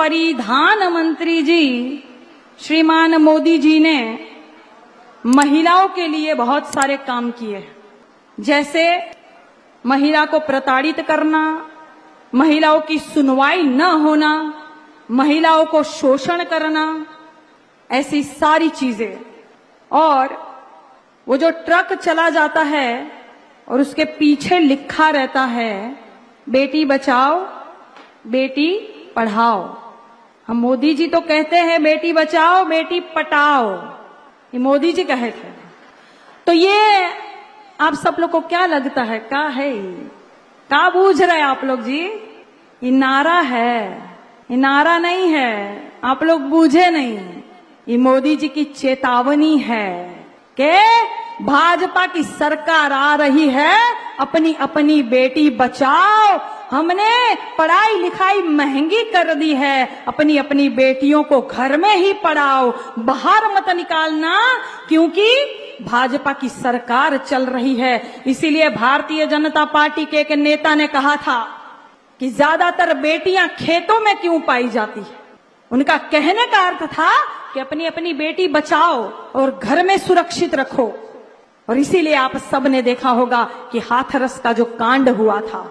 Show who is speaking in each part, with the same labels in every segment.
Speaker 1: परिधान मंत्री जी, श्रीमान मोदी जी ने महिलाओं के लिए बहुत सारे काम किए जैसे महिला को प्रताड़ित करना, महिलाओं की सुनवाई न होना, महिलाओं को शोषण करना, ऐसी सारी चीज़ें। और वो जो ट्रक चला जाता है और उसके पीछे लिखा रहता है, बेटी बचाओ, बेटी पढ़ाओ। हम मोदी जी तो कहते हैं, बेटी बचाओ, बेटी पटाओ। ये मोदी जी कहे थे। तो ये आप सब लोग को क्या लगता है? का है का बूझ रहे आप लोग जी? ये नारा है। ये नारा नहीं है। आप लोग बूझे नहीं ये मोदी जी की चेतावनी है के भाजपा की सरकार आ रही है। अपनी अपनी बेटी बचाओ हमने पढ़ाई लिखाई महँगी कर दी है। अपनी अपनी बेटियों को घर में ही पढ़ाओ। बाहर मत निकालना, क्योंकि भाजपा की सरकार चल रही है। इसीलिए भारतीय जनता पार्टी के एक नेता ने कहा था कि ज़्यादातर बेटियाँ खेतों में क्यों पाई जाती है? उनका कहने का अर्थ था कि अपनी अपनी बेटी बचाओ और घर में सुरक्षित रखो। और इसीलिए आप सबने देखा होगा कि हाथरस का जो कांड हुआ था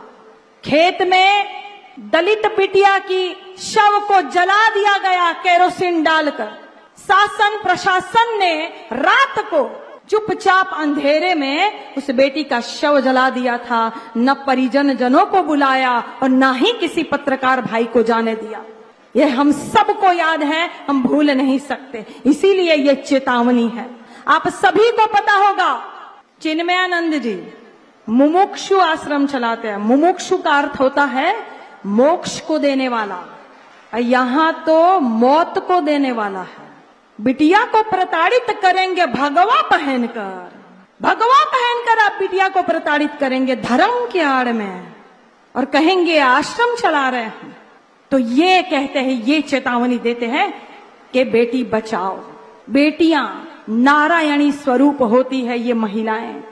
Speaker 1: खेत में दलित बिटिया की शव को जला दिया गया केरोसिन डालकर। शासन, प्रशासन ने रात को चुपचाप अंधेरे में उस बेटी का शव जला दिया था। न परिजन जनों को बुलाया और न ही किसी पत्रकार भाई को जाने दिया। ये हम सबको याद है, हम भूल नहीं सकते। इसीलिए ये चेतावनी है। आप सभी को पता होगा। चिन्मयानंद जी मुमुक्षु आश्रम चलाते हैं। मुमुक्षु का अर्थ होता है मोक्ष को देने वाला। यहाँ तो मौत को देने वाला है। बिटिया को प्रताड़ित करेंगे भगवा पहनकर। भगवा पहनकर आप बिटिया को प्रताड़ित करेंगे धर्म के आड़ में। और कहेंगे, आश्रम चला रहे हैं। तो ये कहते हैं, ये चेतावनी देते हैं कि बेटी बचाओ। बेटियाँ नारायणी स्वरूप होती है ये महिलाएँ।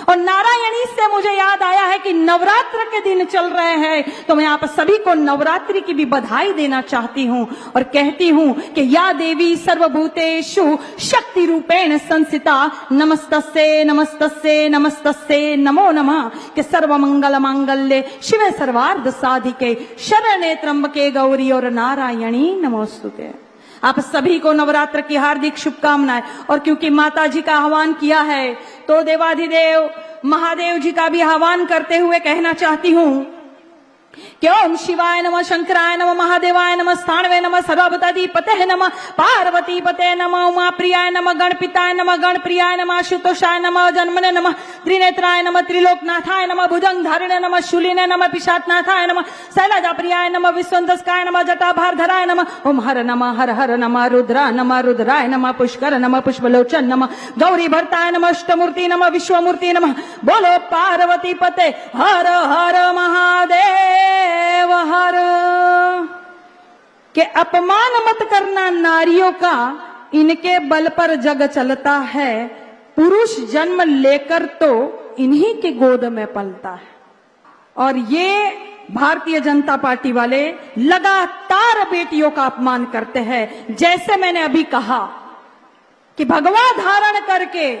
Speaker 1: और नारायणी से मुझे याद आया है कि नवरात्र के दिन चल रहे हैं। तो मैं आप सभी को नवरात्रि की भी बधाई देना चाहती हूँ और कहती हूँ कि या देवी सर्वभूतेषु शक्ति रूपेण संसिता नमस्तस्य नमस्तस्य नमस्तस्य नमो नमः, के सर्व मंगल मांगल्य शिव सर्वार्ध साधिके शरणे त्र्यंबके गौरी और नारायणी, नमोस्तुते। आप सभी को नवरात्र की हार्दिक शुभकामनाएँ। और क्योंकि माता जी का आह्वान किया है तो देवाधिदेव, महादेव जी का भी आह्वान करते हुए कहना चाहती हूँ कि ओम शिवाय नम, शंकराय नम, महादेवाय नम, स्थानवे नम सर्वपति पते नम पार्वती पते नम उमा प्रियाय नम, गणपिताय नम गण प्रियाय नम, आशुतोषाय नम, जन्मने नम, त्रिनेत्राय नम, त्रिलोकनाथाय नम भुजंग धारिणे नम, शूलिने नम पिशातनाथाय नम शैलजा प्रियाय नम विश्वंदस्काय नम, जटाभारधराय नम ओम हर नम, हर हर नम, रुद्रा नम, रुद्राय नम, पुष्कर नम, पुष्पलोचन नम गौरी भरताय नम, अष्टमूर्ति नम, विश्वमूर्ति नम, बोलो पार्वती पते हर हर महादेव। के अपमान मत करना नारियों का, इनके बल पर जग चलता है। पुरुष जन्म लेकर तो इन्हीं के गोद में पलता है। और ये भारतीय जनता पार्टी वाले लगातार बेटियों का अपमान करते हैं। जैसे मैंने अभी कहा कि भगवा धारण करके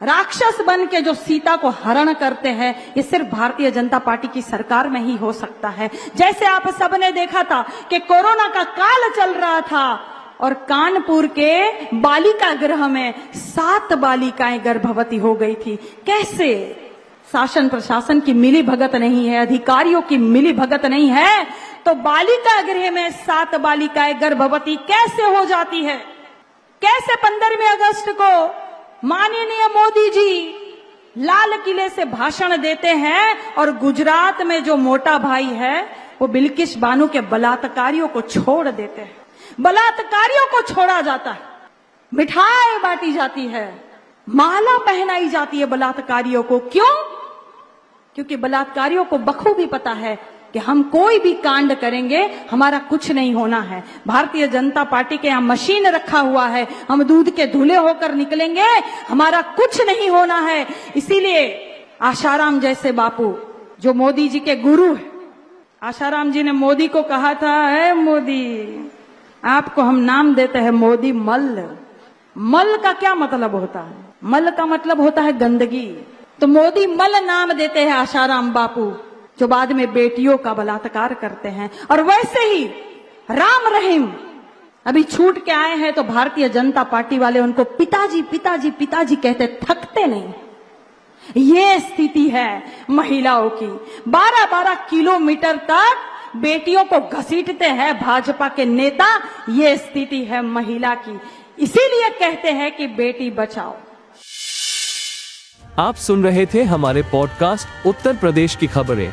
Speaker 1: राक्षस बन के जो सीता को हरण करते हैं, ये सिर्फ़ भारतीय जनता पार्टी की सरकार में ही हो सकता है। जैसे आप सबने देखा था कि कोरोना का काल चल रहा था और कानपुर के बालिका गृह में सात बालिकाएँ गर्भवती हो गई थी। कैसे? शासन प्रशासन की मिली भगत नहीं है, अधिकारियों की मिली भगत नहीं है तो बालिका गृह में सात बालिकाएँ गर्भवती कैसे हो जाती है? कैसे पंद्रहवीं अगस्त को माननीय मोदी जी, लाल किले से भाषण देते हैं और गुजरात में जो मोटा भाई है, वो बिल्किस बानो के बलात्कारियों को छोड़ देते हैं। बलात्कारियों को छोड़ा जाता है। मिठाई बांटी जाती है। माला पहनाई जाती है बलात्कारियों को। क्यों? क्योंकि बलात्कारियों को बखूबी पता है कि हम कोई भी कांड करेंगे, हमारा कुछ नहीं होना है। भारतीय जनता पार्टी के यहाँ मशीन रखा हुआ है। हम दूध के धूले होकर निकलेंगे, हमारा कुछ नहीं होना है। इसीलिए आशाराम जैसे बापू, जो मोदी जी के गुरु है। आशाराम जी ने मोदी को कहा था है मोदी, आपको हम नाम देते हैं मोदी मल्ल मल का क्या मतलब होता है? मल का मतलब होता है गंदगी। तो मोदी मल नाम देते हैं आशाराम बापू। जो बाद में बेटियों का बलात्कार करते हैं। और वैसे ही राम रहीम अभी छूट के आए हैं तो भारतीय जनता पार्टी वाले उनको पिताजी पिताजी पिताजी कहते थकते नहीं। ये स्थिति है महिलाओं की। 12-12 किलोमीटर तक बेटियों को घसीटते हैं भाजपा के नेता। ये स्थिति है महिला की। इसीलिए कहते हैं कि बेटी बचाओ।
Speaker 2: आप सुन रहे थे हमारे पॉडकास्ट उत्तर प्रदेश की खबरें।